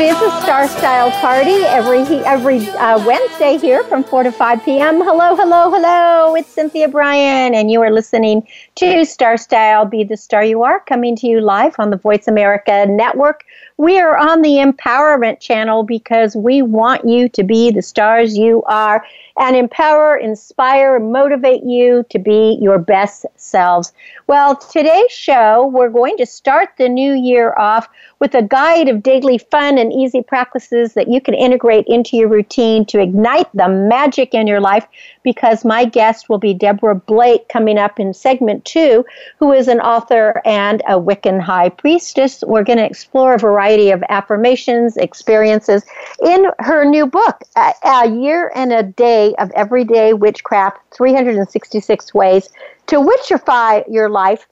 it is a Star Style party every every uh, Wednesday here from 4 to 5 p.m. Hello, hello, hello. It's Cynthia Brian, and you are listening to Star Style Be the Star You Are, coming to you live on the Voice America Network. We are on the Empowerment Channel because we want you to be the stars you are and empower, inspire, motivate you to be your best selves. Well, today's show, we're going to start the new year off with a guide of daily fun and easy practices that you can integrate into your routine to ignite the magic in your life. Because my guest will be Deborah Blake coming up in segment two, who is an author and a Wiccan high priestess. We're going to explore a variety of affirmations, experiences in her new book, A, Year and a Day of Everyday Witchcraft 366 Ways to Witchify Your Life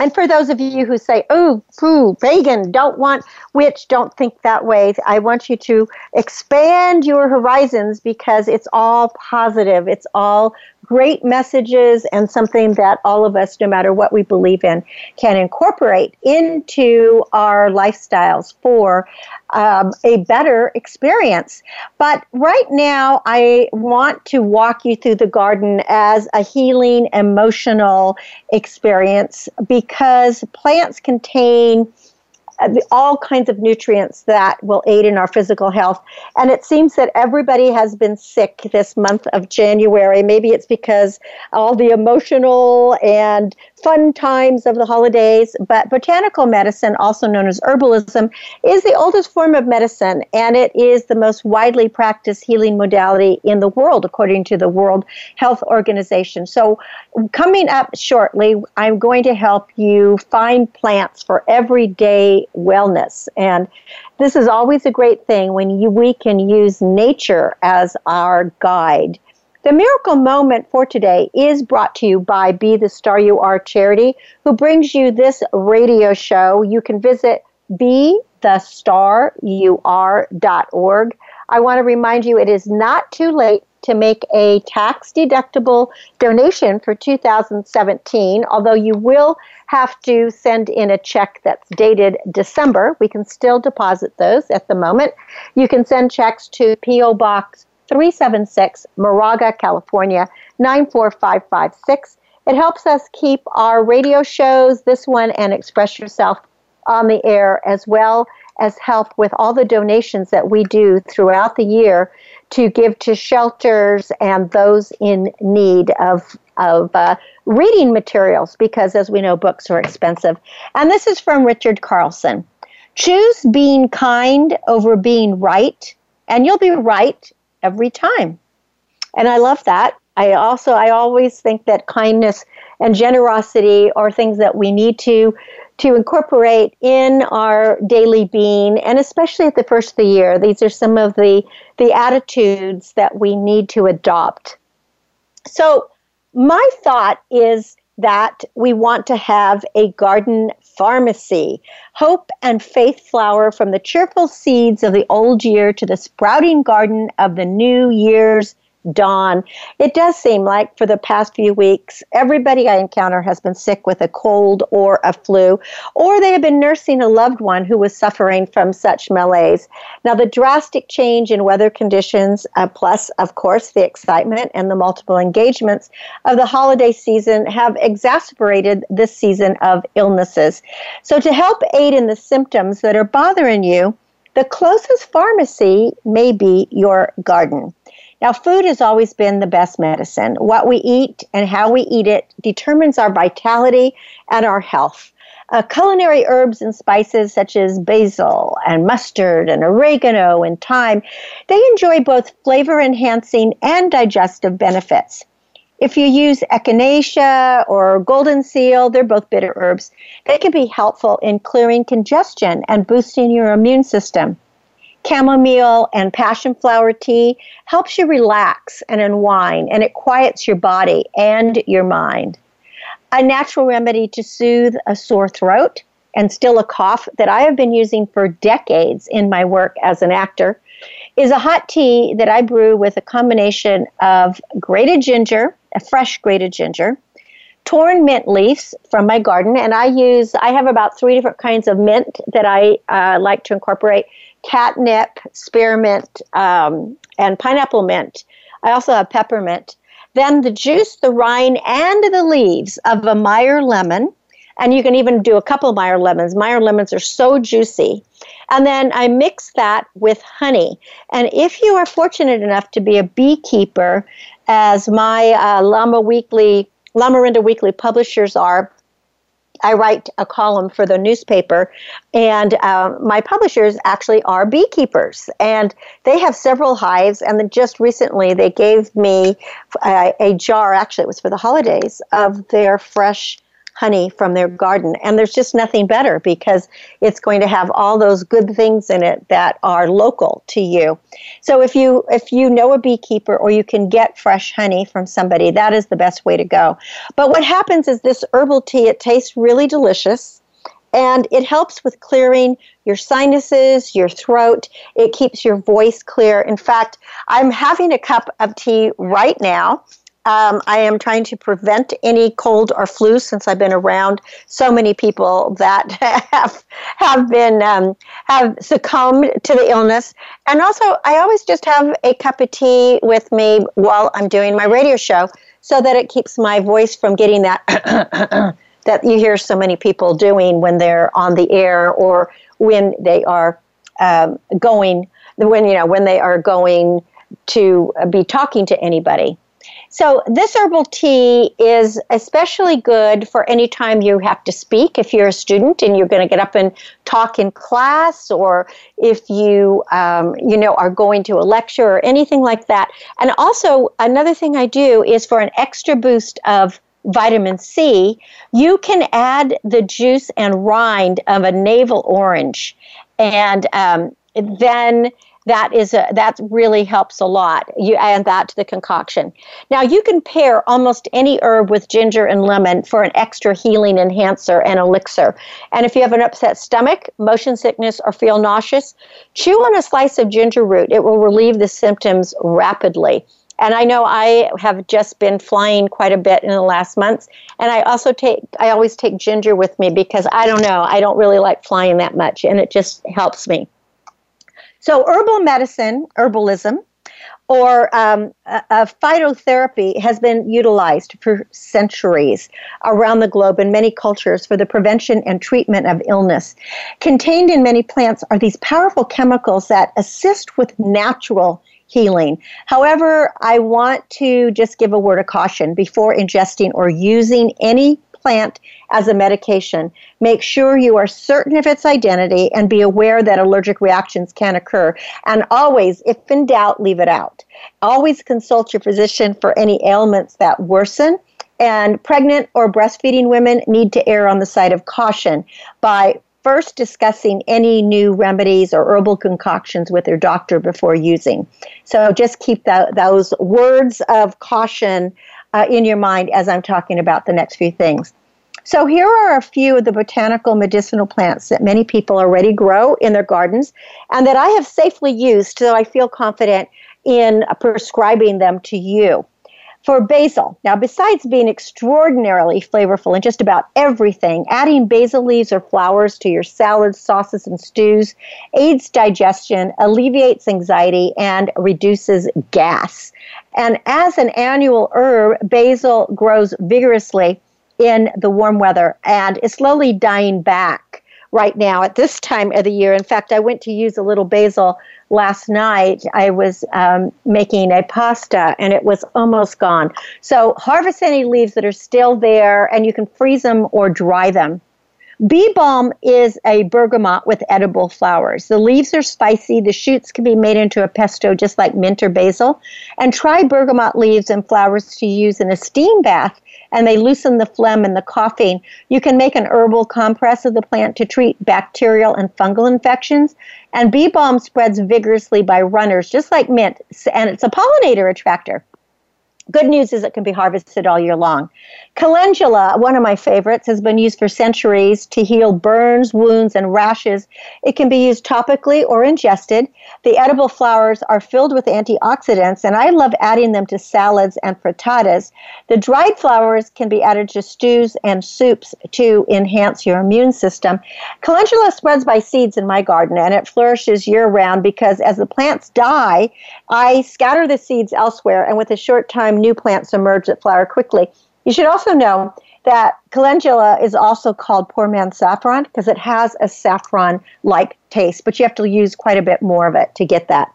and for those of you who say, oh, poo, pagan, don't want witch, don't think that way, I want you to expand your horizons because it's all positive. It's all great messages and something that all of us, no matter what we believe in, can incorporate into our lifestyles for um, a better experience. But right now, I want to walk you through the garden as a healing emotional experience because plants contain Uh, all kinds of nutrients that will aid in our physical health. And it seems that everybody has been sick this month of January. Maybe it's because all the emotional and fun times of the holidays. But botanical medicine, also known as herbalism, is the oldest form of medicine, and it is the most widely practiced healing modality in the world, according to the World Health Organization. So, coming up shortly, I'm going to help you find plants for everyday wellness. And this is always a great thing when you, we can use nature as our guide. The miracle moment for today is brought to you by Be the Star You Are charity, who brings you this radio show. You can visit bethestaryouare.org. I want to remind you it is not too late to make a tax deductible donation for 2017, although you will have to send in a check that's dated December. We can still deposit those at the moment. You can send checks to P.O. Box 376 Moraga, California 94556. It helps us keep our radio shows, this one and Express Yourself, on the air, as well as help with all the donations that we do throughout the year to give to shelters and those in need of, of uh, reading materials because, as we know, books are expensive. And this is from Richard Carlson. Choose being kind over being right, and you'll be right every time. And I love that. I also I always think that kindness and generosity are things that we need to to incorporate in our daily being and especially at the first of the year. These are some of the the attitudes that we need to adopt. So my thought is that we want to have a garden pharmacy. Hope and faith flower from the cheerful seeds of the old year to the sprouting garden of the new year's Dawn. It does seem like for the past few weeks, everybody I encounter has been sick with a cold or a flu, or they have been nursing a loved one who was suffering from such malaise. Now, the drastic change in weather conditions, uh, plus, of course, the excitement and the multiple engagements of the holiday season have exacerbated this season of illnesses. So, to help aid in the symptoms that are bothering you, the closest pharmacy may be your garden. Now, food has always been the best medicine. What we eat and how we eat it determines our vitality and our health. Uh, culinary herbs and spices such as basil and mustard and oregano and thyme, they enjoy both flavor enhancing and digestive benefits. If you use echinacea or golden seal, they're both bitter herbs. They can be helpful in clearing congestion and boosting your immune system. Chamomile and passion flower tea helps you relax and unwind, and it quiets your body and your mind. A natural remedy to soothe a sore throat and still a cough that I have been using for decades in my work as an actor is a hot tea that I brew with a combination of grated ginger, a fresh grated ginger, torn mint leaves from my garden, and I use, I have about three different kinds of mint that I uh, like to incorporate catnip, spearmint, um, and pineapple mint. I also have peppermint. Then the juice, the rind, and the leaves of a Meyer lemon. And you can even do a couple Meyer lemons. Meyer lemons are so juicy. And then I mix that with honey. And if you are fortunate enough to be a beekeeper, as my uh, Llama Weekly, Lamorinda Weekly publishers are, I write a column for the newspaper, and uh, my publishers actually are beekeepers, and they have several hives. And just recently, they gave me a, a jar. Actually, it was for the holidays of their fresh honey from their garden. And there's just nothing better because it's going to have all those good things in it that are local to you. So if you if you know a beekeeper or you can get fresh honey from somebody, that is the best way to go. But what happens is this herbal tea it tastes really delicious and it helps with clearing your sinuses, your throat. It keeps your voice clear. In fact, I'm having a cup of tea right now um, I am trying to prevent any cold or flu since I've been around so many people that have have been um, have succumbed to the illness. And also, I always just have a cup of tea with me while I'm doing my radio show, so that it keeps my voice from getting that that you hear so many people doing when they're on the air or when they are um, going when you know when they are going to be talking to anybody. So, this herbal tea is especially good for any time you have to speak. If you're a student and you're going to get up and talk in class, or if you, um, you know, are going to a lecture or anything like that. And also, another thing I do is for an extra boost of vitamin C, you can add the juice and rind of a navel orange, and um, then that is a, that really helps a lot. You add that to the concoction. Now you can pair almost any herb with ginger and lemon for an extra healing enhancer and elixir. And if you have an upset stomach, motion sickness, or feel nauseous, chew on a slice of ginger root. It will relieve the symptoms rapidly. And I know I have just been flying quite a bit in the last months. And I also take, I always take ginger with me because I don't know, I don't really like flying that much and it just helps me. So, herbal medicine, herbalism, or um, phytotherapy has been utilized for centuries around the globe in many cultures for the prevention and treatment of illness. Contained in many plants are these powerful chemicals that assist with natural healing. However, I want to just give a word of caution before ingesting or using any plant as a medication. Make sure you are certain of its identity and be aware that allergic reactions can occur. And always, if in doubt, leave it out. Always consult your physician for any ailments that worsen. And pregnant or breastfeeding women need to err on the side of caution by first discussing any new remedies or herbal concoctions with their doctor before using. So just keep that, those words of caution uh, in your mind as I'm talking about the next few things. So, here are a few of the botanical medicinal plants that many people already grow in their gardens and that I have safely used so I feel confident in prescribing them to you. For basil, now besides being extraordinarily flavorful in just about everything, adding basil leaves or flowers to your salads, sauces, and stews aids digestion, alleviates anxiety, and reduces gas. And as an annual herb, basil grows vigorously in the warm weather and is slowly dying back right now at this time of the year. In fact, I went to use a little basil last night. I was um, making a pasta and it was almost gone. So, harvest any leaves that are still there and you can freeze them or dry them. Bee balm is a bergamot with edible flowers. The leaves are spicy. The shoots can be made into a pesto just like mint or basil. And try bergamot leaves and flowers to use in a steam bath and they loosen the phlegm and the coughing. You can make an herbal compress of the plant to treat bacterial and fungal infections. And bee balm spreads vigorously by runners, just like mint, and it's a pollinator attractor. Good news is it can be harvested all year long. Calendula, one of my favorites, has been used for centuries to heal burns, wounds, and rashes. It can be used topically or ingested. The edible flowers are filled with antioxidants, and I love adding them to salads and frittatas. The dried flowers can be added to stews and soups to enhance your immune system. Calendula spreads by seeds in my garden, and it flourishes year round because as the plants die, I scatter the seeds elsewhere, and with a short time, time new plants emerge that flower quickly. You should also know that calendula is also called poor man's saffron because it has a saffron like taste, but you have to use quite a bit more of it to get that.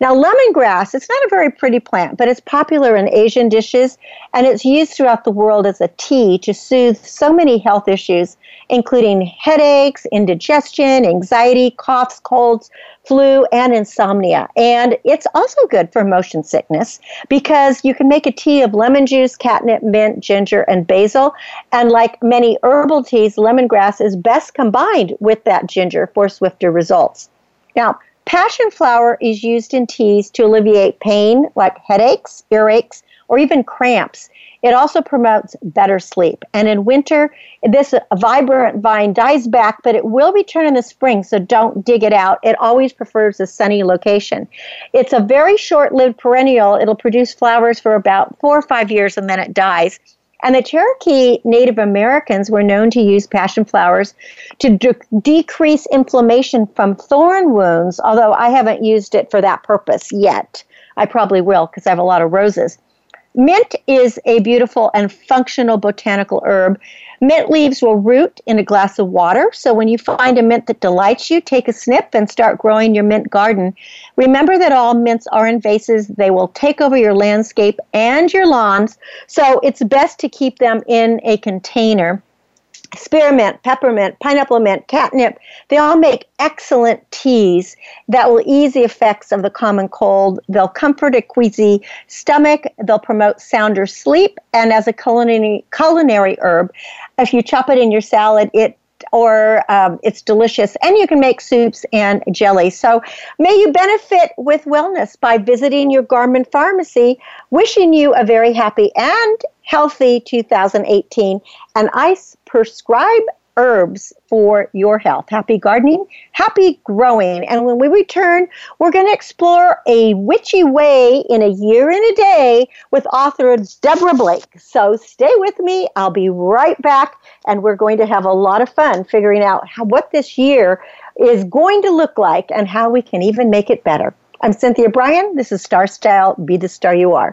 Now, lemongrass, it's not a very pretty plant, but it's popular in Asian dishes and it's used throughout the world as a tea to soothe so many health issues, including headaches, indigestion, anxiety, coughs, colds, flu, and insomnia. And it's also good for motion sickness because you can make a tea of lemon juice, catnip, mint, ginger, and basil. And like many herbal teas, lemongrass is best combined with that ginger for swifter results. Now, passion flower is used in teas to alleviate pain like headaches, earaches, or even cramps. It also promotes better sleep. And in winter, this vibrant vine dies back, but it will return in the spring, so don't dig it out. It always prefers a sunny location. It's a very short lived perennial. It'll produce flowers for about four or five years and then it dies. And the Cherokee Native Americans were known to use passion flowers to de- decrease inflammation from thorn wounds, although I haven't used it for that purpose yet. I probably will because I have a lot of roses. Mint is a beautiful and functional botanical herb. Mint leaves will root in a glass of water. So when you find a mint that delights you, take a snip and start growing your mint garden. Remember that all mints are in vases. They will take over your landscape and your lawns. So it's best to keep them in a container spearmint, peppermint, pineapple mint, catnip, they all make excellent teas that will ease the effects of the common cold. They'll comfort a queasy stomach, they'll promote sounder sleep, and as a culinary, culinary herb, if you chop it in your salad, it or um, it's delicious. And you can make soups and jelly. So may you benefit with wellness by visiting your garden pharmacy. Wishing you a very happy and healthy 2018. And I prescribe herbs for your health. Happy gardening, happy growing. And when we return, we're going to explore a witchy way in a year and a day with author Deborah Blake. So stay with me. I'll be right back, and we're going to have a lot of fun figuring out how, what this year is going to look like and how we can even make it better. I'm Cynthia Brian. This is Star Style. Be the star you are.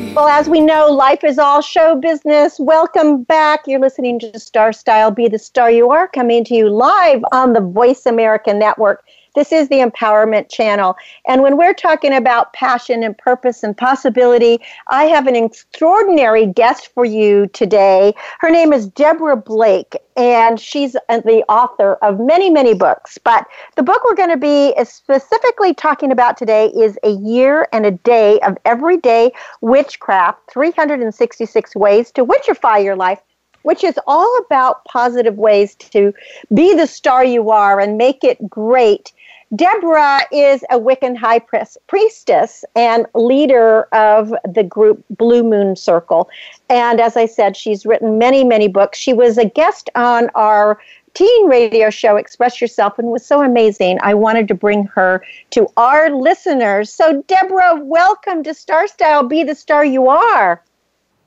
Well, as we know, life is all show business. Welcome back. You're listening to Star Style Be the Star You Are, coming to you live on the Voice America Network. This is the Empowerment Channel. And when we're talking about passion and purpose and possibility, I have an extraordinary guest for you today. Her name is Deborah Blake, and she's the author of many, many books. But the book we're going to be specifically talking about today is A Year and a Day of Everyday Witchcraft 366 Ways to Witchify Your Life which is all about positive ways to be the star you are and make it great Deborah is a Wiccan high priestess and leader of the group Blue Moon Circle. And as I said, she's written many, many books. She was a guest on our teen radio show, Express Yourself, and was so amazing. I wanted to bring her to our listeners. So, Deborah, welcome to Star Style Be the Star You Are.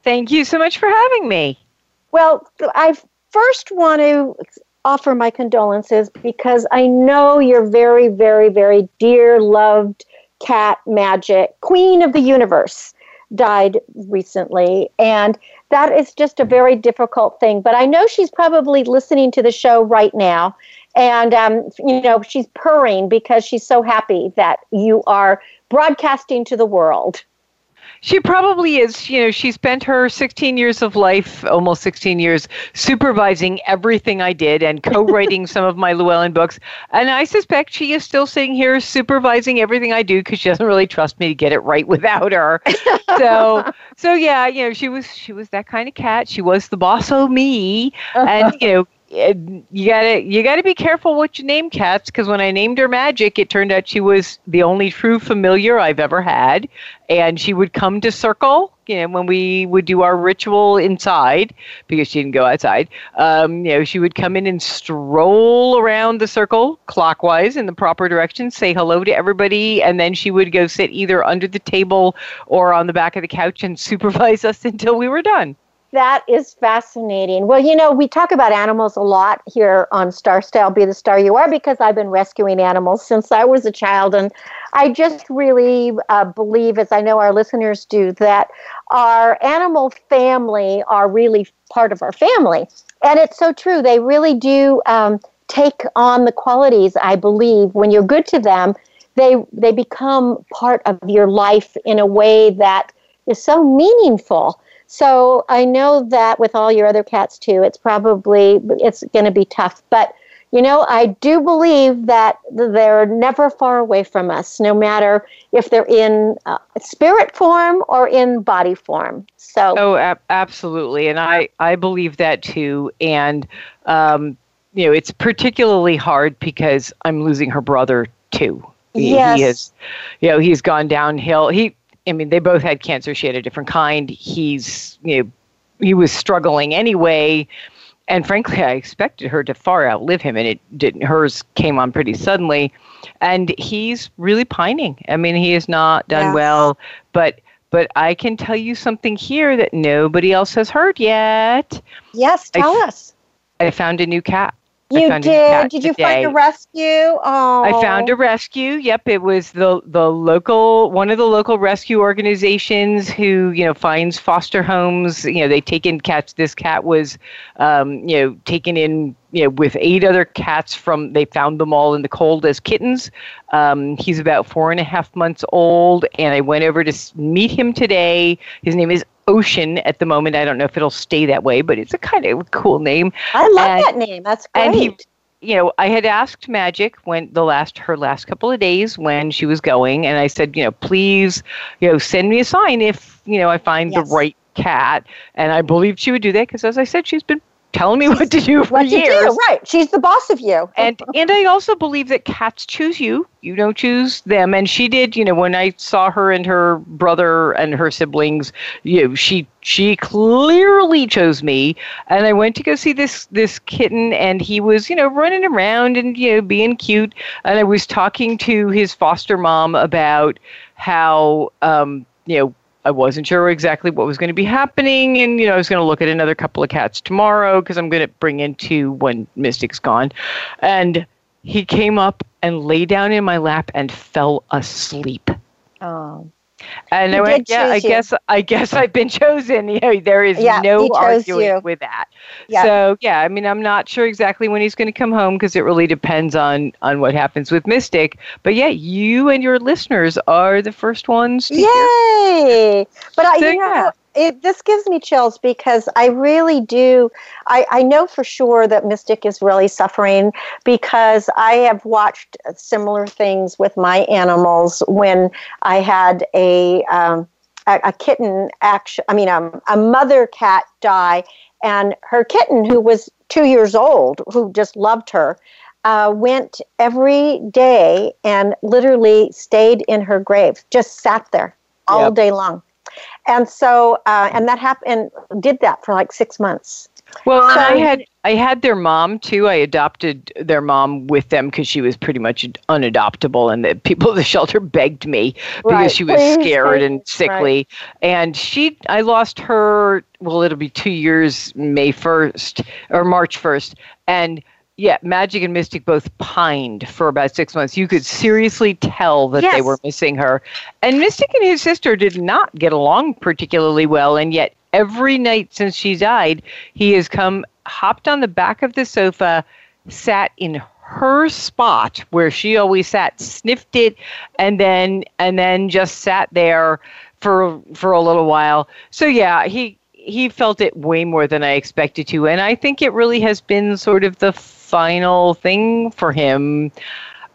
Thank you so much for having me. Well, I first want to offer my condolences because I know your very, very, very dear, loved cat Magic, Queen of the Universe, died recently. And that is just a very difficult thing. But I know she's probably listening to the show right now. And, um, you know, she's purring because she's so happy that you are broadcasting to the world. She probably is. You know, she spent her 16 years of life, almost 16 years, supervising everything I did and co writing some of my Llewellyn books. And I suspect she is still sitting here supervising everything I do because she doesn't really trust me to get it right without her. so, so yeah, you know, she was she was that kind of cat. She was the boss of me, and you know, you gotta you gotta be careful what you name cats because when I named her Magic, it turned out she was the only true familiar I've ever had, and she would come to circle. You know, when we would do our ritual inside because she didn't go outside. Um, you know, she would come in and stroll around the circle clockwise in the proper direction, say hello to everybody, and then she would go sit either under the table or on the back of the couch and supervise us until we were done. That is fascinating. Well, you know, we talk about animals a lot here on Star Style Be the Star You Are because I've been rescuing animals since I was a child. And I just really uh, believe, as I know our listeners do, that our animal family are really part of our family. And it's so true. They really do um, take on the qualities, I believe, when you're good to them, they, they become part of your life in a way that is so meaningful so I know that with all your other cats too, it's probably it's going to be tough. But you know, I do believe that they're never far away from us, no matter if they're in uh, spirit form or in body form. So oh, ab- absolutely, and I I believe that too. And um, you know, it's particularly hard because I'm losing her brother too. He, yes. he is, you know, he's gone downhill. He I mean, they both had cancer. She had a different kind. He's, you know, he was struggling anyway. And frankly, I expected her to far outlive him, and it didn't. Hers came on pretty suddenly, and he's really pining. I mean, he has not done yes. well, but but I can tell you something here that nobody else has heard yet. Yes, tell I, us. I found a new cat. You did. Did you find a rescue? Oh, I found a rescue. Yep, it was the the local one of the local rescue organizations who you know finds foster homes. You know, they take in cats. This cat was, um, you know, taken in you know with eight other cats from. They found them all in the cold as kittens. Um, he's about four and a half months old, and I went over to meet him today. His name is Ocean at the moment. I don't know if it'll stay that way, but it's a kind of cool name. I love and, that name. That's great. And he, you know, I had asked Magic when the last her last couple of days when she was going, and I said, you know, please, you know, send me a sign if you know I find yes. the right cat, and I believed she would do that because, as I said, she's been telling me what to do for what years. Do, right. She's the boss of you. and and I also believe that cats choose you. You don't choose them. And she did, you know, when I saw her and her brother and her siblings, you know, she she clearly chose me. And I went to go see this this kitten and he was, you know, running around and, you know, being cute. And I was talking to his foster mom about how um, you know, I wasn't sure exactly what was going to be happening. And, you know, I was going to look at another couple of cats tomorrow because I'm going to bring in two when Mystic's gone. And he came up and lay down in my lap and fell asleep. Oh. And I went, yeah, I you. guess I guess I've been chosen. You know, there is yeah, no arguing you. with that. Yeah. So yeah, I mean, I'm not sure exactly when he's going to come home because it really depends on on what happens with Mystic. But yeah, you and your listeners are the first ones. Yay! But I, so, you know, it, this gives me chills because I really do. I, I know for sure that Mystic is really suffering because I have watched similar things with my animals when I had a. Um, a, a, kitten action i mean um, a mother cat die and her kitten who was two years old who just loved her uh, went every day and literally stayed in her grave just sat there all yep. day long and so uh, and that happened did that for like six months well so, i had i had their mom too i adopted their mom with them because she was pretty much unadoptable and the people at the shelter begged me because right. she was please, scared please, and sickly right. and she i lost her well it'll be two years may 1st or march 1st and yeah, Magic and Mystic both pined for about six months. You could seriously tell that yes. they were missing her. And Mystic and his sister did not get along particularly well, and yet every night since she died, he has come, hopped on the back of the sofa, sat in her spot where she always sat, sniffed it, and then and then just sat there for for a little while. So yeah, he he felt it way more than I expected to, and I think it really has been sort of the final thing for him.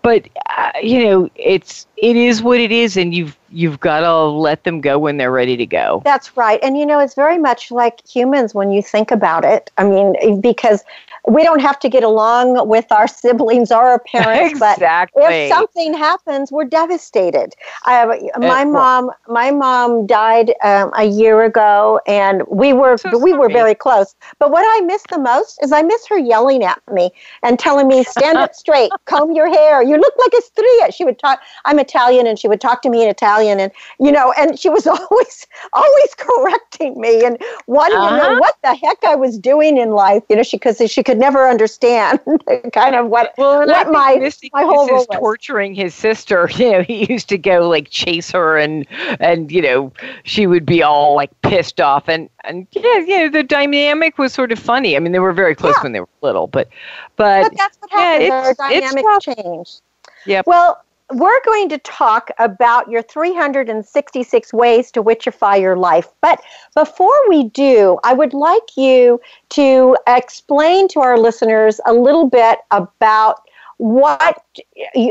But uh, you know, it's it is what it is, and you've you've got to let them go when they're ready to go. That's right, and you know, it's very much like humans when you think about it. I mean, because we don't have to get along with our siblings or our parents, exactly. but if something happens, we're devastated. I, my mom, my mom died um, a year ago, and we were so we were very close. But what I miss the most is I miss her yelling at me and telling me, "Stand up straight, comb your hair. You look like a stria." She would talk. I'm Italian, and she would talk to me in Italian, and you know, and she was always always correcting me and wanting uh-huh. to know uh-huh. what the heck I was doing in life. You know, she because she could never understand kind of what well, what my Misty my whole role torturing his sister. You know, he used to go like chase her and and you know she would be all like pissed off and and yeah, you know the dynamic was sort of funny. I mean, they were very close yeah. when they were little, but but, but that's what happens. Yeah, Their dynamics change. Yeah. Well, we're going to talk about your 366 ways to witchify your life. But before we do, I would like you to explain to our listeners a little bit about what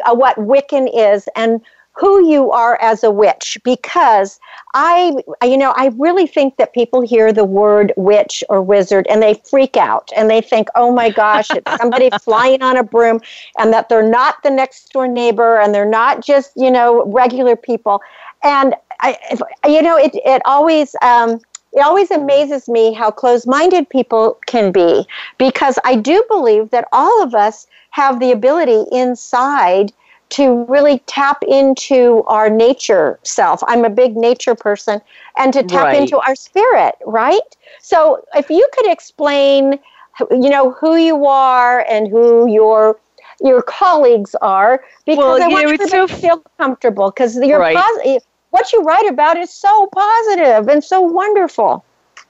uh, what Wiccan is and who you are as a witch because I, you know, I really think that people hear the word witch or wizard and they freak out and they think, oh my gosh, it's somebody flying on a broom and that they're not the next door neighbor and they're not just, you know, regular people. And I, you know, it, it always, um, it always amazes me how close minded people can be because I do believe that all of us have the ability inside to really tap into our nature self. I'm a big nature person, and to tap right. into our spirit, right? So, if you could explain you know who you are and who your your colleagues are because Well, I want know, you it's to so- feel comfortable because you're Right. posi- what you write about is so positive and so wonderful.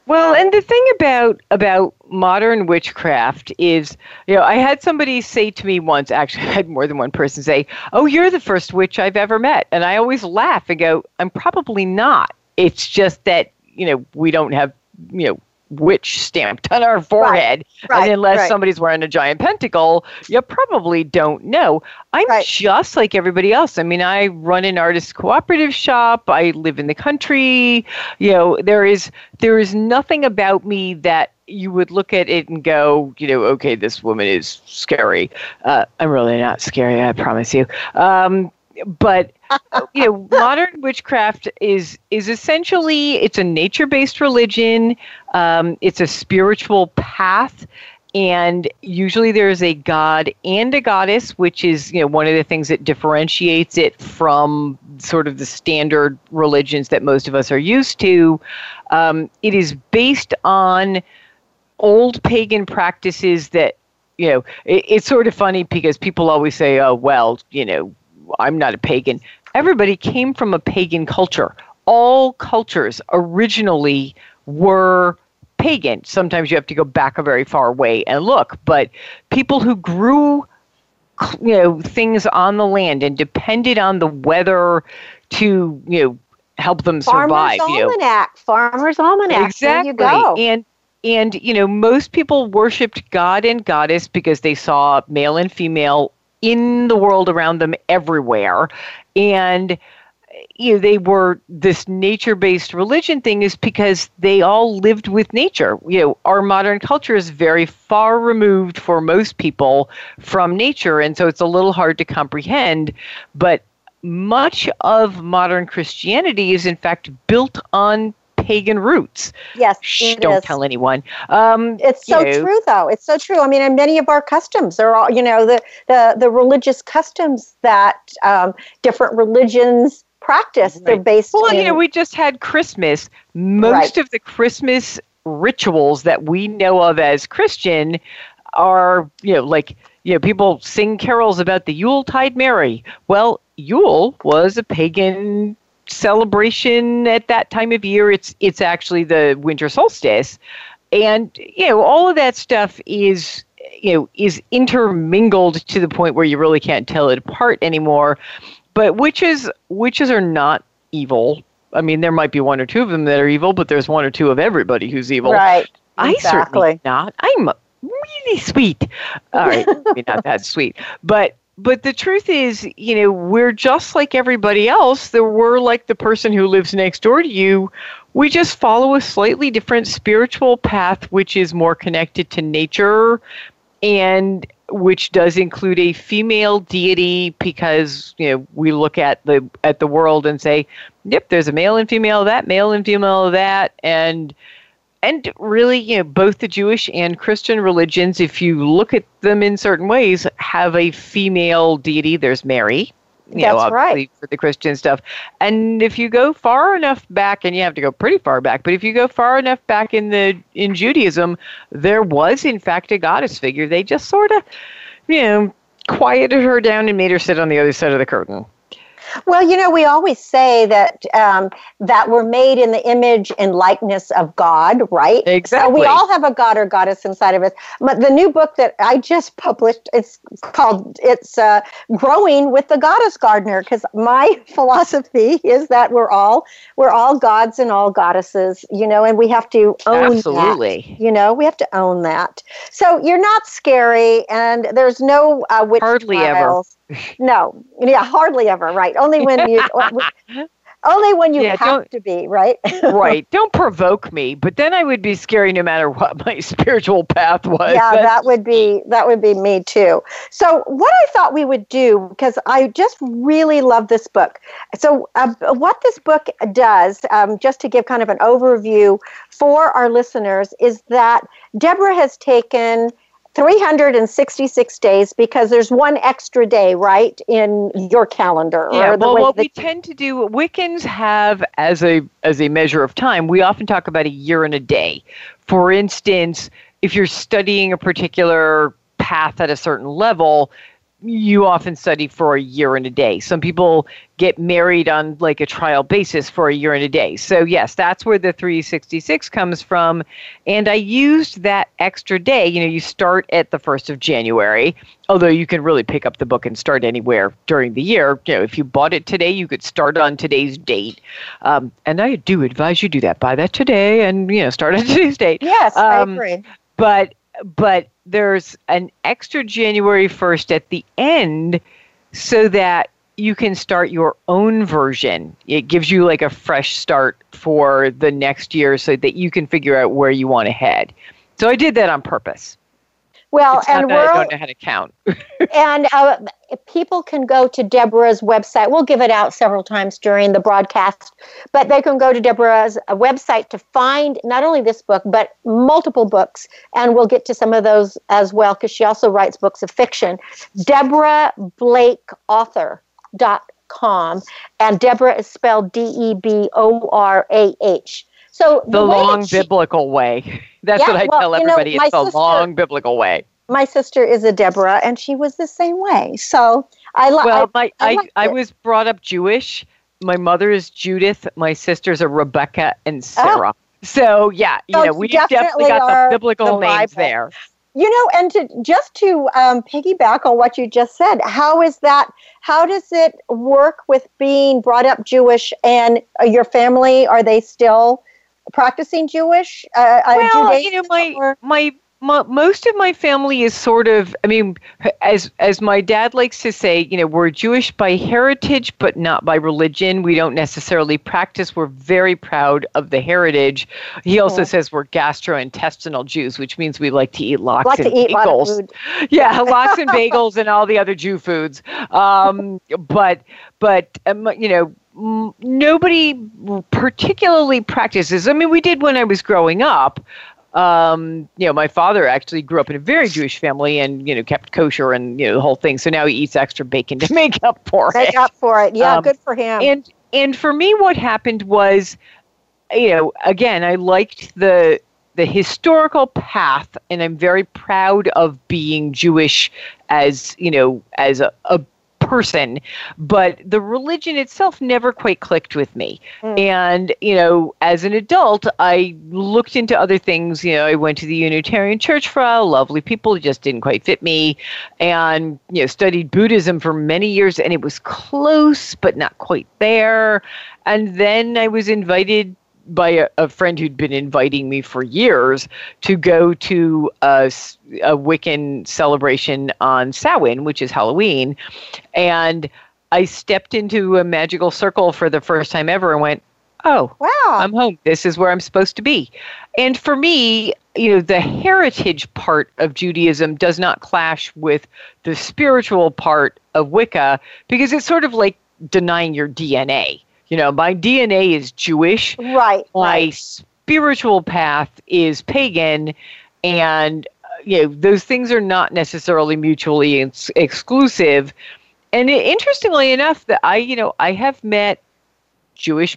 Well, and the thing about about modern witchcraft is, you know, I had somebody say to me once, actually I had more than one person say, "Oh, you're the first witch I've ever met." And I always laugh and go, "I'm probably not. It's just that, you know, we don't have, you know, witch stamped on our forehead. right, and unless right. somebody's wearing a giant pentacle, you probably don't know. I'm Right. just like everybody else. I mean, I run an artist cooperative shop. I live in the country. You know, there is there is nothing about me that you would look at it and go, you know, okay, this woman is scary. Uh, I'm really not scary, I promise you. Um, but you know, modern witchcraft is is essentially it's a nature-based religion. Um, it's a spiritual path, and usually there's a god and a goddess, which is you know one of the things that differentiates it from sort of the standard religions that most of us are used to. Um, it is based on old pagan practices that you know it, it's sort of funny because people always say oh well you know i'm not a pagan everybody came from a pagan culture all cultures originally were pagan sometimes you have to go back a very far way and look but people who grew you know things on the land and depended on the weather to you know help them survive Farmer's you know Almanac. Farmer's Almanac. Exactly. There you go. And and you know, most people worshipped God and goddess because they saw male and female in the world around them everywhere. And you know, they were this nature-based religion thing is because they all lived with nature. You know, our modern culture is very far removed for most people from nature, and so it's a little hard to comprehend. But much of modern Christianity is in fact built on pagan roots. yes, Shh, don't is. tell anyone. Um, It's so know, true, though. It's so true. I mean, and many of our customs are all, you know, the the, the religious customs that um, different religions practice. They're based. Well, you know, we just had Christmas. Most Right. of the Christmas rituals that we know of as Christian are, you know, like, you know, people sing carols about the Yuletide Mary. Well, Yule was a pagan celebration at that time of year. It's it's actually the winter solstice. And, you know, all of that stuff is you know is intermingled to the point where you really can't tell it apart anymore. But witches witches are not evil. I mean, there might be one or two of them that are evil, but there's one or two of everybody who's evil. right. I certainly not. I'm really sweet. All right, maybe not that sweet, but but the truth is, you know, we're just like everybody else. We're like the person who lives next door to you. We just follow a slightly different spiritual path, which is more connected to nature, and which does include a female deity because you know we look at the at the world and say, yep, there's a male and female of that, male and female of that, and and really, you know, both the Jewish and Christian religions, if you look at them in certain ways, have a female deity. There's Mary, you know, That's right. for the Christian stuff. And if you go far enough back, and you have to go pretty far back, but if you go far enough back in the in Judaism, there was in fact a goddess figure. They just sort of, you know, quieted her down and made her sit on the other side of the curtain. Well, you know, we always say that um, that we're made in the image and likeness of God, right? Exactly. So we all have a god or goddess inside of us. But the new book that I just published, it's called "It's uh, Growing with the Goddess Gardener," because my philosophy is that we're all we're all gods and all goddesses, you know, and we have to own that. Absolutely. You know, we have to own that. So you're not scary, and there's no uh, witch Hardly ever. No, yeah, hardly ever. Right, only when you, only when you Yeah, have to be. Right. right. Don't provoke me, but then I would be scary no matter what my spiritual path was. yeah, That's- that would be that would be me too. So what I thought we would do because I just really love this book. So uh, what this book does, um, just to give kind of an overview for our listeners, is that Deborah has taken. 366 days because there's one extra day, right, in your calendar. Yeah, or the well, what we tend to do, Wiccans have as a as a measure of time. We often talk about a year and a day. For instance, if you're studying a particular path at a certain level, you often study for a year and a day. Some people get married on like a trial basis for a year and a day. So, yes, that's where the 366 comes from. And I used that extra day. You know, you start at the 1st of January, although you can really pick up the book and start anywhere during the year. You know, if you bought it today, you could start on today's date. Um, and I do advise you do that. Buy that today and, you know, start on today's date. Yes, um, I agree. But but there's an extra January 1st at the end so that you can start your own version. It gives you like a fresh start for the next year so that you can figure out where you want to head. So I did that on purpose. Well, and we're I don't know how to count. and uh, people can go to Deborah's website. We'll give it out several times during the broadcast, but they can go to Deborah's uh, website to find not only this book but multiple books, and we'll get to some of those as well because she also writes books of fiction. Deborah Blake Author dot com, and Deborah is spelled D E B O R A H. So the, the long she, biblical way. That's yeah, what I well, tell everybody. You know, it's the sister, long biblical way. My sister is a Deborah, and she was the same way. So I like. Well, my, I, I, I, was brought up Jewish. My mother is Judith. My sisters are Rebecca and Sarah. Oh. So yeah, you so know, we definitely, definitely got the biblical the names there. You know, and to just to um, piggyback on what you just said, how is that? How does it work with being brought up Jewish and uh, your family? Are they still practicing Jewish? Uh, uh well, you know, my or? my most of my family is sort of i mean as as my dad likes to say you know we're jewish by heritage but not by religion. We don't necessarily practice. We're very proud of the heritage. He also says we're gastrointestinal jews which means we like to eat lox like and bagels. yeah lox and bagels and all the other jew foods. Um, but but um, you know nobody particularly practices. I mean, we did when I was growing up. Um, you know, my father actually grew up in a very Jewish family and, you know, kept kosher and, you know, the whole thing. So now he eats extra bacon to make up for make it. Make up for it. Yeah, um, good for him. And and for me what happened was you know, again, I liked the the historical path and I'm very proud of being Jewish as, you know, as a, a person, but the religion itself never quite clicked with me. Mm. And, you know, as an adult, I looked into other things. You know, I went to the Unitarian Church for a lovely people, it just didn't quite fit me. And, you know, studied Buddhism for many years, and it was close, but not quite there. And then I was invited by a, a, friend who'd been inviting me for years to go to a, a Wiccan celebration on Samhain, which is Halloween. And I stepped into a magical circle for the first time ever and went, oh, wow, I'm home. This is where I'm supposed to be. And for me, you know, the heritage part of Judaism does not clash with the spiritual part of Wicca because it's sort of like denying your DNA you know, my DNA is Jewish. Right. My right. spiritual path is pagan. And, uh, you know, those things are not necessarily mutually ex- exclusive. And it, interestingly enough, that I, you know, I have met Jewish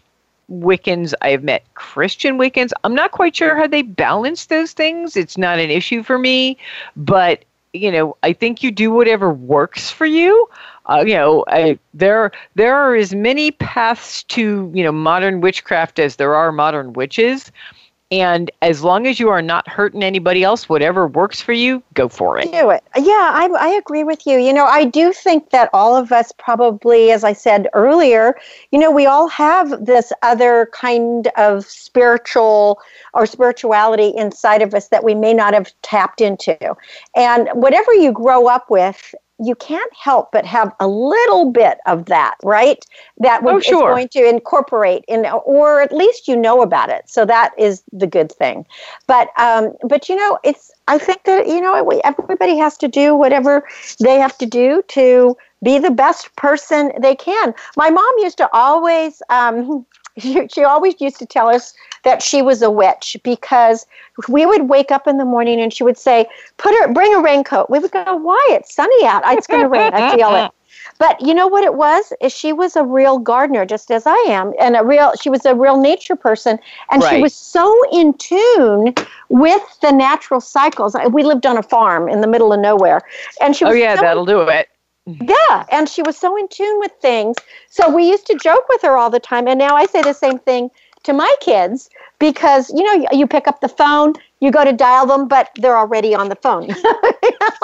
Wiccans. I have met Christian Wiccans. I'm not quite sure how they balance those things. It's not an issue for me, but you know, I think you do whatever works for you uh, you know, there there are as many paths to you know modern witchcraft as there are modern witches. And as long as you are not hurting anybody else, whatever works for you, go for it. Do it. Yeah, I, I agree with you. You know, I do think that all of us probably, as I said earlier, you know, we all have this other kind of spiritual or spirituality inside of us that we may not have tapped into. And whatever you grow up with, you can't help but have a little bit of that, right? That oh, sure. is going to incorporate in, or at least you know about it. So that is the good thing. But um, but you know, it's I think that you know everybody has to do whatever they have to do to be the best person they can. My mom used to always. Um, she, she always used to tell us that she was a witch because we would wake up in the morning and she would say, "Put her, bring a raincoat." We would go, "Why? It's sunny out. It's going to rain. I feel it." But you know what it was? Is she was a real gardener, just as I am, and a real. She was a real nature person, and Right. she was so in tune with the natural cycles. We lived on a farm in the middle of nowhere, and she oh, Was Oh yeah, so that'll do it. Mm-hmm. yeah, and she was so in tune with things. So we used to joke with her all the time. And now I say the same thing to my kids because, you know, you pick up the phone, you go to dial them, but they're already on the phone.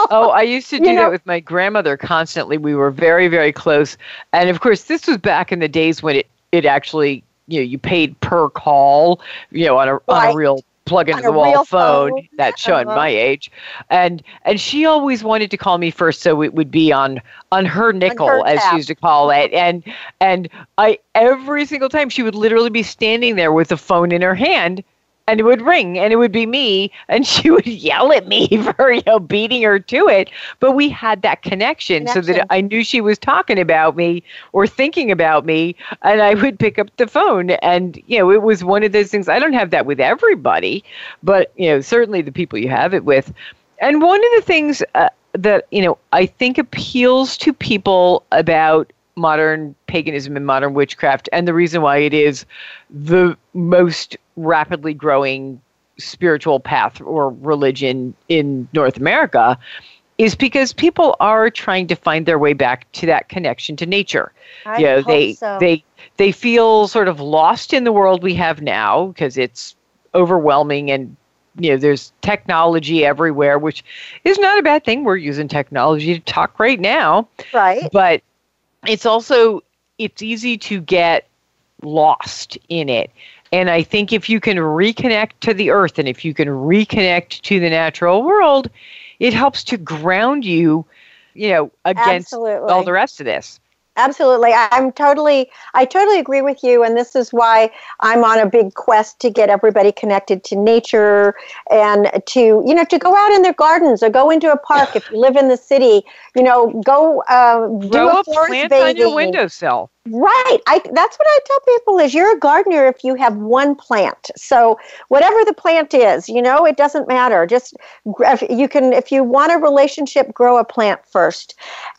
Oh, I used to You do know- that with my grandmother constantly. We were very, very close. And of course, this was back in the days when it, it actually, you know, you paid per call, you know, on a, on a real plug into the wall phone, phone. that's showing Uh-huh. my age. And and she always wanted to call me first so it would be on on her nickel her as she used to call it. And and I every single time she would literally be standing there with the phone in her hand and it would ring and it would be me and she would yell at me for you know beating her to it. But we had that connection, so that i knew she was talking about me or thinking about me and i would pick up the phone. And you know it was one of those things i don't have that with everybody but you know certainly the people you have it with. And one of the things uh, that you know i think appeals to people about modern paganism and modern witchcraft and the reason why it is the most rapidly growing spiritual path or religion in North America is because people are trying to find their way back to that connection to nature. I you know, they so. they they feel sort of lost in the world we have now because it's overwhelming and you know there's technology everywhere which is not a bad thing we're using technology to talk right now right. but it's also it's easy to get lost in it and i think if you can reconnect to the earth and if you can reconnect to the natural world it helps to ground you you know against Absolutely. all the rest of this Absolutely. I'm totally, I totally agree with you. And this is why I'm on a big quest to get everybody connected to nature and to, you know, to go out in their gardens or go into a park if you live in the city, you know, go uh, do grow a forest plant bathing. on your windowsill Right. I that's what I tell people is you're a gardener if you have one plant. So whatever the plant is, you know, it doesn't matter. Just if you can if you want a relationship, grow a plant first.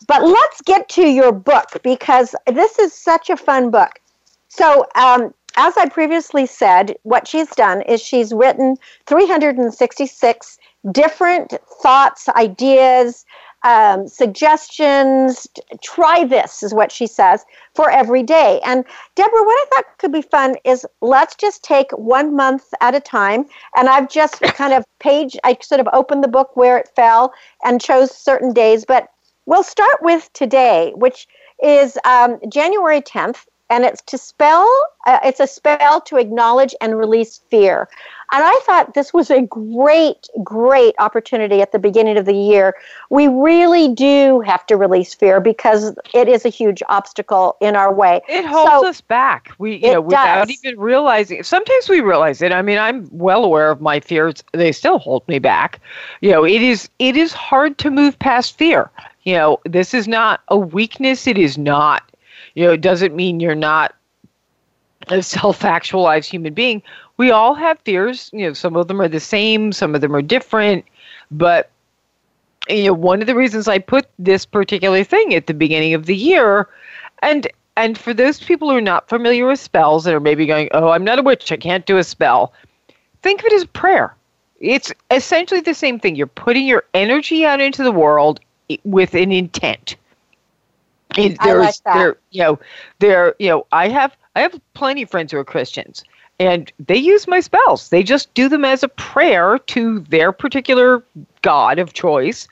But let's get to your book because this is such a fun book. So, um, as I previously said, what she's done is she's written 366 different thoughts, ideas, um, suggestions. Try this, is what she says, for every day. And Deborah, what I thought could be fun is let's just take one month at a time. And I've just kind of page, I sort of opened the book where it fell and chose certain days. But we'll start with today, which is um, January 10th. And it's to spell, uh, it's a spell to acknowledge and release fear. And I thought this was a great, great opportunity at the beginning of the year. We really do have to release fear because it is a huge obstacle in our way. It holds So- us back. We, you know, without does. even realizing. Sometimes we realize it. I mean, I'm well aware of my fears. They still hold me back. You know, it is it is hard to move past fear. You know, this is not a weakness. It is not. You know, it doesn't mean you're not a self-actualized human being. We all have fears. You know, some of them are the same. Some of them are different. But you know, one of the reasons I put this particular thing at the beginning of the year, and and for those people who are not familiar with spells and are maybe going, "Oh, I'm not a witch. I can't do a spell," think of it as prayer. It's essentially the same thing. You're putting your energy out into the world with an intent. It, I like there's- that. There, you know, there, you know, I have I have plenty of friends who are Christians, and they use my spells. They just do them as a prayer to their particular god of choice,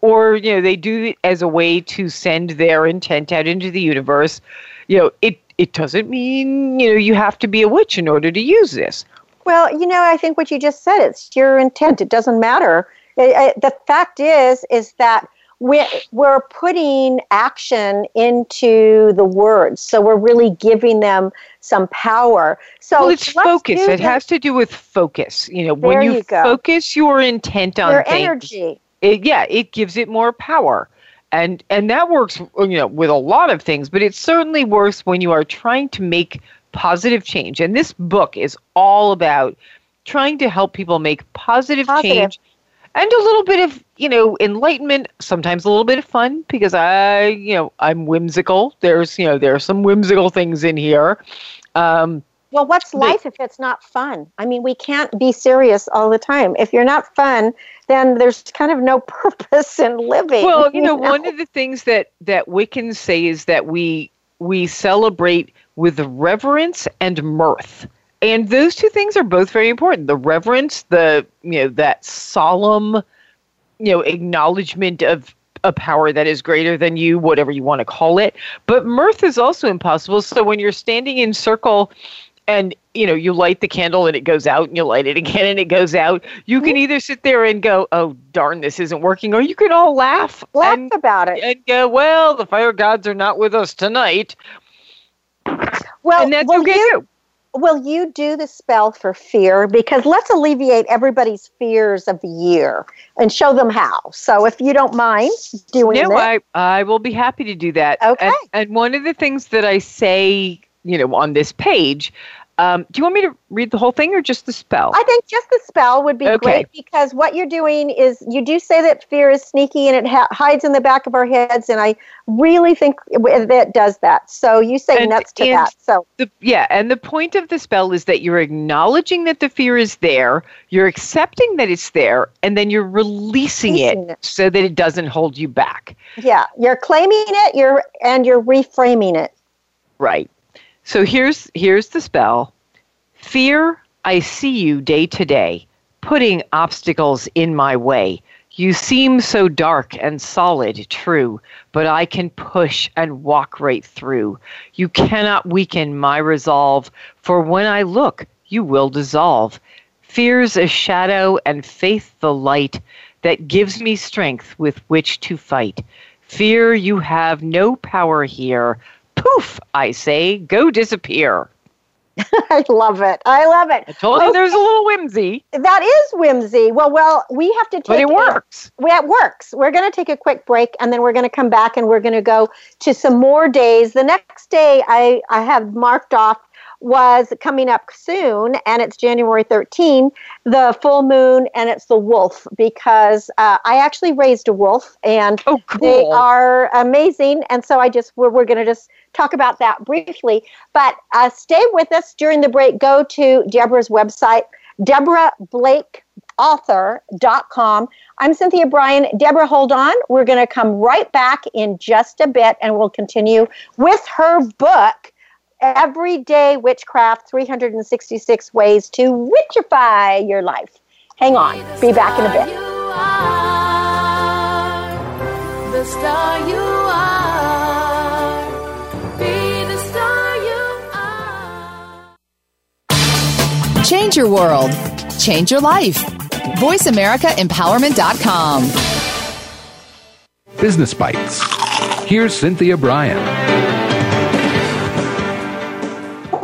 or you know, they do it as a way to send their intent out into the universe. You know, it it doesn't mean you know you have to be a witch in order to use this. Well, you know, I think what you just said, it's your intent. It doesn't matter. It- it- the fact is, is that we're, we're putting action into the words. So we're really giving them some power. So well, it's focus. It has to do with focus. You know, There when you, you focus your intent on your things, energy. it, yeah, it gives it more power. And and that works you know with a lot of things, but it certainly works when you are trying to make positive change. And this book is all about trying to help people make positive, Positive. change and a little bit of you know enlightenment sometimes a little bit of fun because i you know i'm whimsical. There's you know there are some whimsical things in here. Um, well what's life if it's not fun? I mean we can't be serious all the time. If you're not fun then there's kind of no purpose in living well you know, you know? one of the things that that wiccans say is that we we celebrate with reverence and mirth and those two things are both very important. The reverence the you know that solemn you know acknowledgement of a power that is greater than you whatever you want to call it. But mirth is also impossible. So when you're standing in circle and you know you light the candle and it goes out and you light it again and it goes out you can mm-hmm. either sit there and go oh darn this isn't working or you can all laugh laugh and, about it. and go well the fire gods are not with us tonight. Well and that's well, okay will you do the spell for fear? Because let's alleviate everybody's fears of the year and show them how. So if you don't mind doing no, it. I, I will be happy to do that. Okay. And, and one of the things that I say, you know, on this page um, do you want me to read the whole thing or just the spell? I think just the spell would be okay. great because what you're doing is you do say that fear is sneaky and it ha- hides in the back of our heads, and I really think that does that. So you say and, nuts to that. So the, yeah, and the point of the spell is that you're acknowledging that the fear is there, you're accepting that it's there, and then you're releasing, releasing it, it so that it doesn't hold you back. Yeah, you're claiming it, you're and you're reframing it. Right. So here's here's the spell. Fear, I see you day to day, putting obstacles in my way. You seem so dark and solid, true, but I can push and walk right through. You cannot weaken my resolve, for when I look, you will dissolve. Fear's a shadow and faith the light that gives me strength with which to fight. Fear, you have no power here poof, I say, go disappear. I love it. I love it. I told okay. you oh. there's a little whimsy. That is whimsy. Well, well, we have to take. But it works. A, it works. We're going to take a quick break, and then we're going to come back, and we're going to go to some more days. The next day, I I have marked off was coming up soon, and it's January 13, the full moon, and it's the wolf because uh, I actually raised a wolf, and oh, cool. they are amazing. And so I just we're, we're going to just talk about that briefly. But uh, stay with us during the break. Go to Deborah's website, Deborah Blake author.com. I'm Cynthia Brian. Deborah, hold on. We're going to come right back in just a bit and we'll continue with her book, Everyday Witchcraft 366 Ways to Witchify Your Life. Hang on. Be back in a bit. The star you are. Be the star you are. Change your world. Change your life. VoiceAmericaEmpowerment.com. Business Bites. Here's Cynthia Brian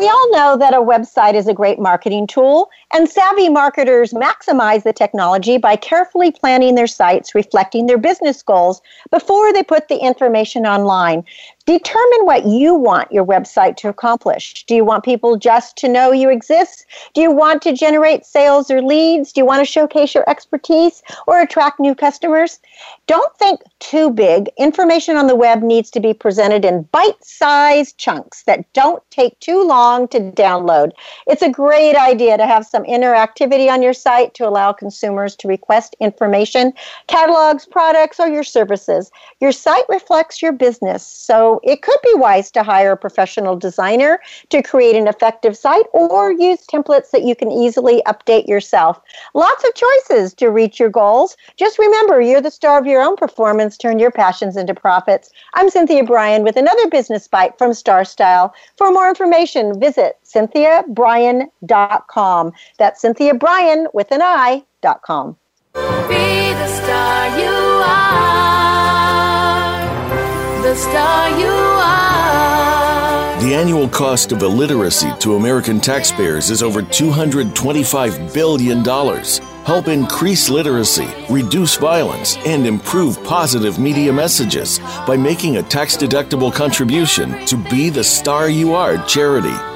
we all know that a website is a great marketing tool, and savvy marketers maximize the technology by carefully planning their sites reflecting their business goals before they put the information online. Determine what you want your website to accomplish. Do you want people just to know you exist? Do you want to generate sales or leads? Do you want to showcase your expertise or attract new customers? Don't think too big. Information on the web needs to be presented in bite sized chunks that don't take too long to download. It's a great idea to have some interactivity on your site to allow consumers to request information, catalogs, products, or your services. Your site reflects your business, so it could be wise to hire a professional designer to create an effective site or use templates that you can easily update yourself. Lots of choices to reach your goals. Just remember, you're the star of your own performance. Turn your passions into profits. I'm Cynthia Brian with another business bite from Star Style. For more information, visit cynthiabrian.com. That's Cynthia Brian with an I.com. Be the star you the star you are. The annual cost of illiteracy to American taxpayers is over $225 billion. Help increase literacy, reduce violence, and improve positive media messages by making a tax deductible contribution to Be the Star You Are charity.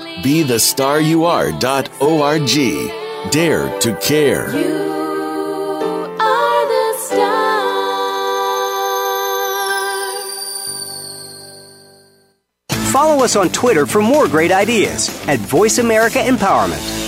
Be the star you are.org. Dare to care. Follow us on Twitter for more great ideas at Voice America Empowerment.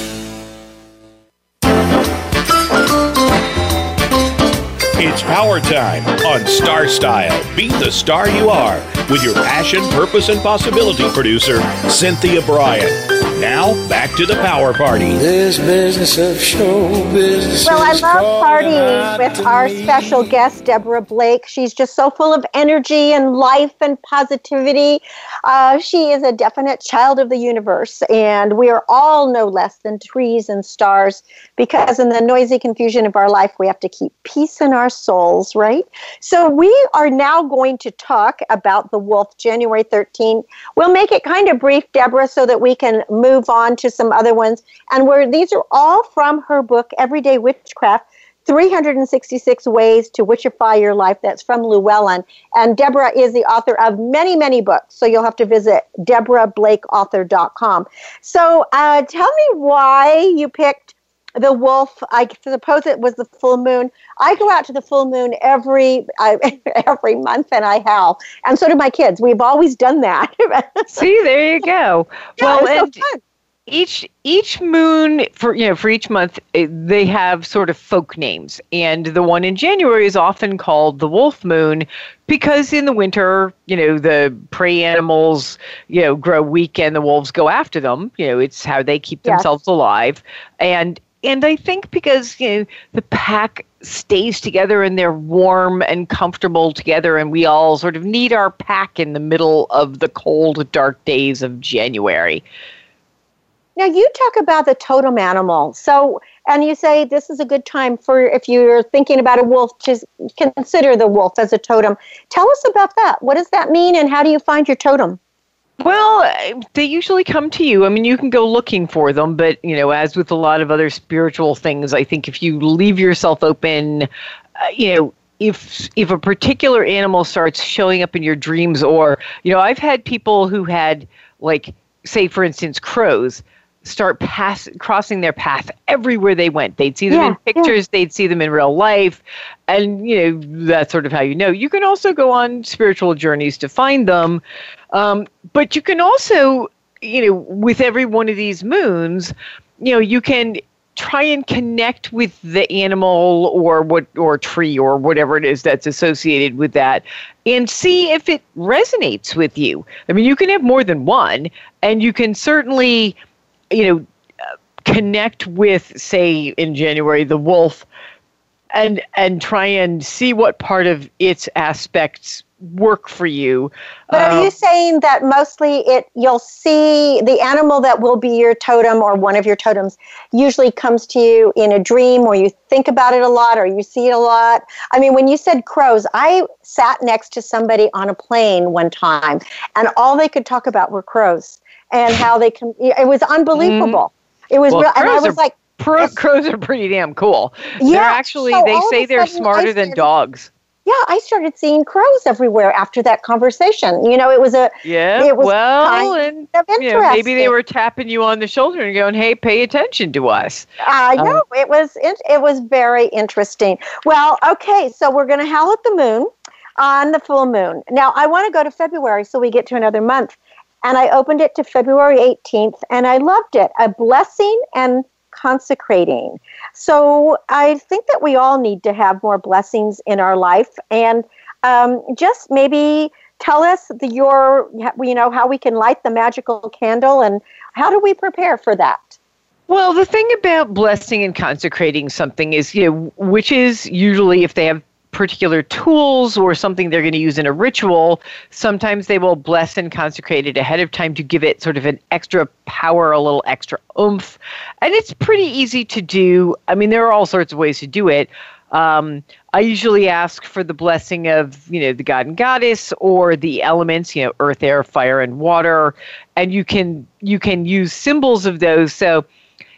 It's power time on Star Style. Be the star you are with your passion, purpose, and possibility producer, Cynthia Brian. Now, back to the power party. This business of show business. Well, I love partying with our special guest, Deborah Blake. She's just so full of energy and life and positivity. Uh, she is a definite child of the universe, and we are all no less than trees and stars because in the noisy confusion of our life, we have to keep peace in our souls, right? So, we are now going to talk about the wolf January 13th. We'll make it kind of brief, Deborah, so that we can move move on to some other ones. And where these are all from her book, Everyday Witchcraft. 366 Ways to Witchify Your Life. That's from Llewellyn. And Deborah is the author of many, many books. So you'll have to visit deborahblakeauthor.com. So uh, tell me why you picked the wolf. I suppose it was the full moon. I go out to the full moon every uh, every month and I howl, and so do my kids. We've always done that. See, there you go. Yeah, well, and so each each moon for you know for each month eh, they have sort of folk names, and the one in January is often called the wolf moon because in the winter, you know, the prey animals, you know, grow weak and the wolves go after them. You know, it's how they keep themselves alive, and and I think because you know the pack stays together and they're warm and comfortable together, and we all sort of need our pack in the middle of the cold, dark days of January. Now you talk about the totem animal, so and you say this is a good time for if you're thinking about a wolf to consider the wolf as a totem. Tell us about that. What does that mean, and how do you find your totem? Well, they usually come to you. I mean, you can go looking for them, but you know, as with a lot of other spiritual things, I think if you leave yourself open, uh, you know, if if a particular animal starts showing up in your dreams, or you know, I've had people who had like, say, for instance, crows start pass crossing their path everywhere they went. They'd see them yeah, in pictures, yeah. they'd see them in real life, and you know that's sort of how you know. You can also go on spiritual journeys to find them, um, but you can also, you know, with every one of these moons, you know, you can try and connect with the animal or what or tree or whatever it is that's associated with that and see if it resonates with you. I mean, you can have more than one and you can certainly you know, connect with, say, in January, the wolf, and and try and see what part of its aspects work for you. But are you um, saying that mostly it you'll see the animal that will be your totem or one of your totems usually comes to you in a dream or you think about it a lot or you see it a lot? I mean, when you said crows, I sat next to somebody on a plane one time and all they could talk about were crows and how they can. It was unbelievable. Mm-hmm. It was, well, real, and I was like, pro, crows are pretty damn cool. Yeah, they're actually so they say they're smarter than dogs. Yeah, I started seeing crows everywhere after that conversation. You know, it was a yeah. It was well, and you know, maybe they were tapping you on the shoulder and going, "Hey, pay attention to us." I um, know um, it was it was very interesting. Well, okay, so we're going to howl at the moon on the full moon. Now, I want to go to February so we get to another month and I opened it to February 18th, and I loved it. A blessing and consecrating. So I think that we all need to have more blessings in our life, and um, just maybe tell us the, your, you know, how we can light the magical candle, and how do we prepare for that? Well, the thing about blessing and consecrating something is, you know, which is usually if they have particular tools or something they're going to use in a ritual, sometimes they will bless and consecrate it ahead of time to give it sort of an extra power, a little extra oomph. And it's pretty easy to do. I mean, there are all sorts of ways to do it. Um, I usually ask for the blessing of, you know, the god and goddess or the elements, you know, earth, air, fire, and water, and you can you can use symbols of those. So,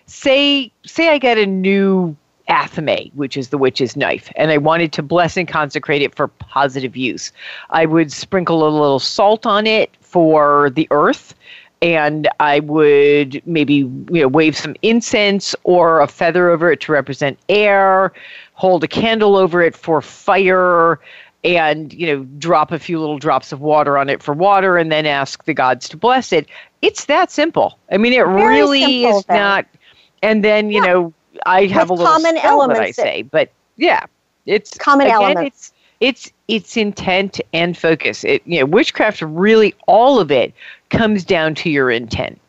say say I get a new athame, which is the witch's knife, and I wanted to bless and consecrate it for positive use. I would sprinkle a little salt on it for the earth and I would maybe you know wave some incense or a feather over it to represent air, hold a candle over it for fire, and you know drop a few little drops of water on it for water, and then ask the gods to bless it. It's that simple. I mean, it Very really simple, is then. not. And then you Yeah. know I have a little common that I say, but yeah, it's Common again, elements. It's it's it's intent and focus. It you know witchcraft really all of it comes down to your intent.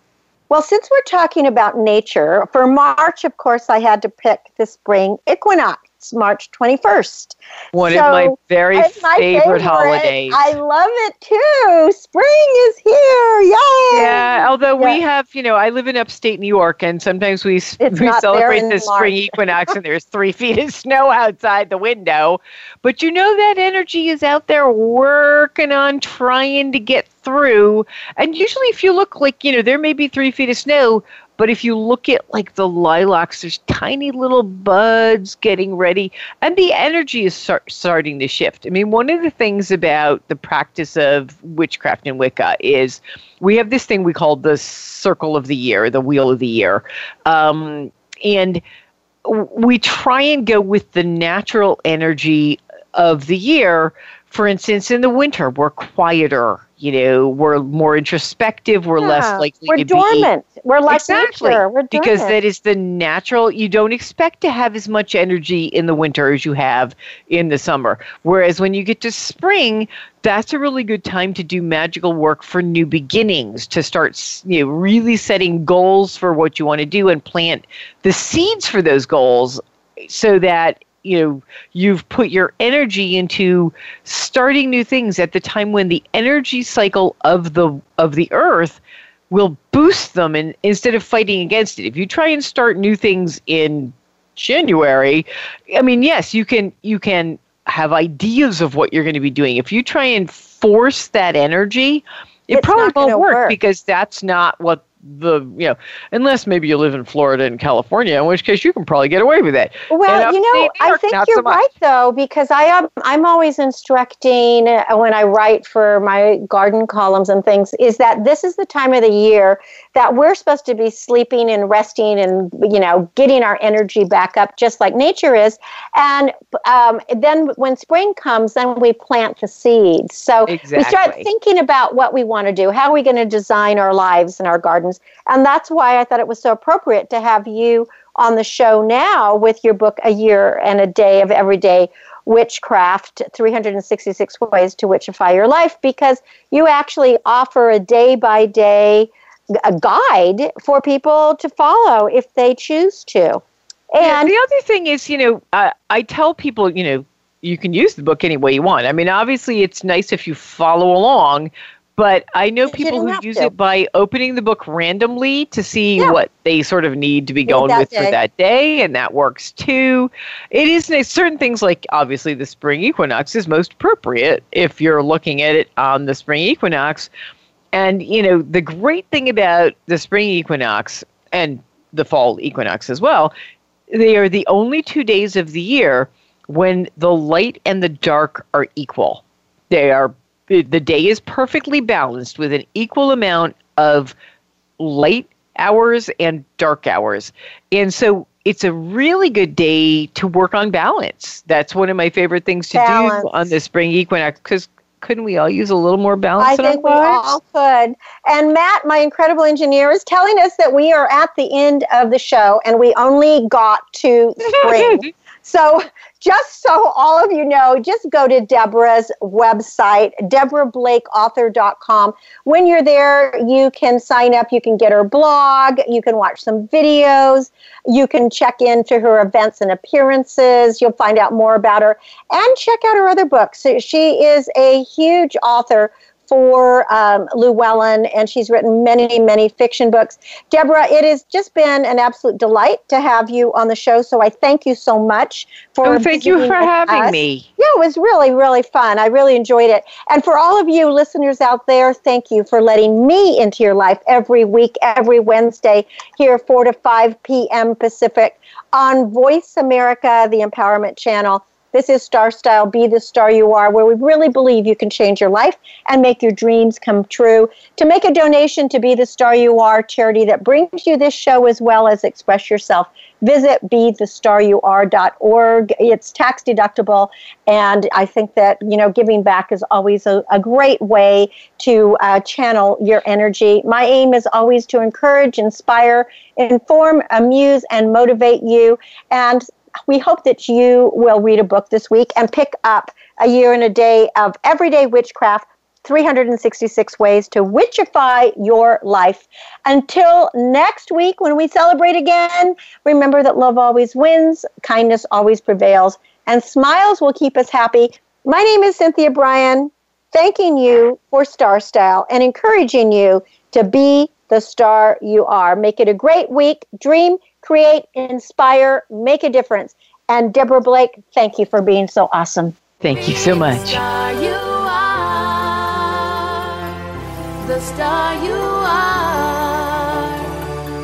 Well, since we're talking about nature, for March, of course, I had to pick the spring equinox, March 21st. One So, of my very It's my favorite, holidays. I love it too. Spring is here. Yay! yeah, although we have, you know, I live in upstate New York, and sometimes we It's we celebrate the spring equinox, and there's three feet of snow outside the window. But you know that energy is out there working on trying to get through. And usually, if you look like, you know, there may be three feet of snow, but if you look at like the lilacs, there's tiny little buds getting ready, and the energy is start, starting to shift. I mean, one of the things about the practice of witchcraft and Wicca is we have this thing we call the circle of the year, the wheel of the year. Um, and we try and go with the natural energy of the year. For instance, in the winter, we're quieter. You know, we're more introspective. We're less Yeah. likely We're to be dormant. We're like exactly nature. We're because that is the natural. You don't expect to have as much energy in the winter as you have in the summer. Whereas when you get to spring, that's a really good time to do magical work for new beginnings. To start, you know, really setting goals for what you want to do and plant the seeds for those goals, so that you know you've put your energy into starting new things at the time when the energy cycle of the of the earth will boost them and instead of fighting against it if you try and start new things in january i mean yes you can you can have ideas of what you're going to be doing if you try and force that energy it It's probably won't work, work. because that's not what the you know unless maybe you live in florida and california in which case you can probably get away with it. Well, you know, I think you're so right though, because I am I'm always instructing uh, when I write for my garden columns and things is that this is the time of the year that we're supposed to be sleeping and resting and you know getting our energy back up just like nature is, and um, then when spring comes, then we plant the seeds. So we start thinking about what we want to do. How are we going to design our lives and our gardens? And that's why I thought it was so appropriate to have you on the show now with your book, A Year and a Day of Everyday Witchcraft 366 Ways to Witchify Your Life, because you actually offer a day by day a guide for people to follow if they choose to. Yeah, And the other thing is, you know, uh, I tell people, you know, you can use the book any way you want. I mean, obviously, it's nice if you follow along, but I know people who use to. it by opening the book randomly to see Yeah. what they sort of need to be going with for that day, and that works too. It is nice. Certain things, like obviously the spring equinox, is most appropriate if you're looking at it on the spring equinox. And, you know, the great thing about the spring equinox and the fall equinox as well, they are the only two days of the year when the light and the dark are equal. They are the day is perfectly balanced with an equal amount of light hours and dark hours. And so it's a really good day to work on balance. That's one of my favorite things to Balance. do on the spring equinox because couldn't we all use a little more balance I in think we all could. And Matt, my incredible engineer, is telling us that we are at the end of the show and we only got to spring. So, just so all of you know, just go to Deborah's website, deborahblakeauthor.com. When you're there, you can sign up, you can get her blog, you can watch some videos, you can check into her events and appearances, you'll find out more about her, and check out her other books. She is a huge author for um, Llewellyn, and she's written many, many fiction books. Deborah, it has just been an absolute delight to have you on the show. So I thank you so much for. Oh, thank you for having us. me. Yeah, it was really, really fun. I really enjoyed it. And for all of you listeners out there, thank you for letting me into your life every week, every Wednesday, here 4 to 5 p.m. Pacific on Voice America, the Empowerment Channel. This is Star Style Be the Star You Are, where we really believe you can change your life and make your dreams come true. To make a donation to Be the Star You Are charity that brings you this show as well as Express Yourself, visit bethestaryouare.org. It's tax deductible, and I think that you know giving back is always a, a great way to uh, channel your energy. My aim is always to encourage, inspire, inform, amuse, and motivate you. And we hope that you will read a book this week and pick up A Year and a Day of Everyday Witchcraft 366 Ways to Witchify Your Life. Until next week when we celebrate again, remember that love always wins, kindness always prevails, and smiles will keep us happy. My name is Cynthia Brian, thanking you for Star Style and encouraging you to be the star you are. Make it a great week. Dream create, inspire, make a difference. And Deborah Blake, thank you for being so awesome. Thank you so much. The star you are.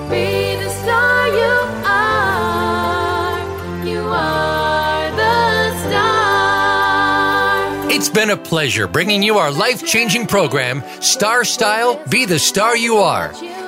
Be the star you are. You are the star. It's been a pleasure bringing you our life changing program, Star Style Be the Star You Are.